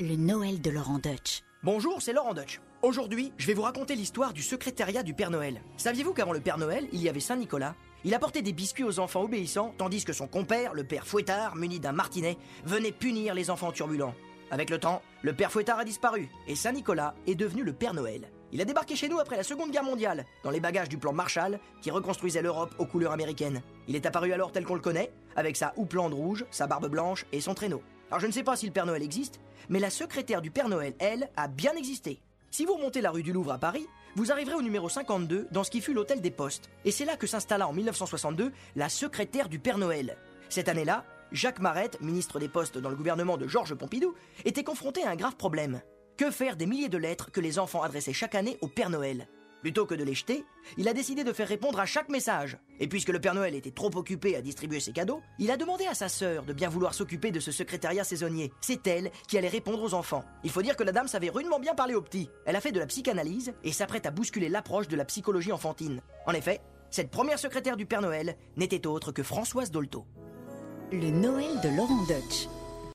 Le Noël de Laurent Dutch. Bonjour, c'est Laurent Dutch. Aujourd'hui, je vais vous raconter l'histoire du secrétariat du Père Noël. Saviez-vous qu'avant le Père Noël, il y avait Saint Nicolas? Il apportait des biscuits aux enfants obéissants, tandis que son compère, le Père Fouettard, muni d'un martinet, venait punir les enfants turbulents. Avec le temps, le Père Fouettard a disparu et Saint Nicolas est devenu le Père Noël. Il a débarqué chez nous après la Seconde Guerre mondiale, dans les bagages du plan Marshall qui reconstruisait l'Europe aux couleurs américaines. Il est apparu alors tel qu'on le connaît, avec sa houppelande rouge, sa barbe blanche et son traîneau. Alors je ne sais pas si le Père Noël existe, mais la secrétaire du Père Noël, elle, a bien existé. Si vous remontez la rue du Louvre à Paris, vous arriverez au numéro 52 dans ce qui fut l'hôtel des Postes. Et c'est là que s'installa en 1962 la secrétaire du Père Noël. Cette année-là, Jacques Marette, ministre des Postes dans le gouvernement de Georges Pompidou, était confronté à un grave problème. Que faire des milliers de lettres que les enfants adressaient chaque année au Père Noël? Plutôt que de les jeter, il a décidé de faire répondre à chaque message. Et puisque le Père Noël était trop occupé à distribuer ses cadeaux, il a demandé à sa sœur de bien vouloir s'occuper de ce secrétariat saisonnier. C'est elle qui allait répondre aux enfants. Il faut dire que la dame savait rudement bien parler aux petits. Elle a fait de la psychanalyse et s'apprête à bousculer l'approche de la psychologie enfantine. En effet, cette première secrétaire du Père Noël n'était autre que Françoise Dolto. Le Noël de Laurent Dutch.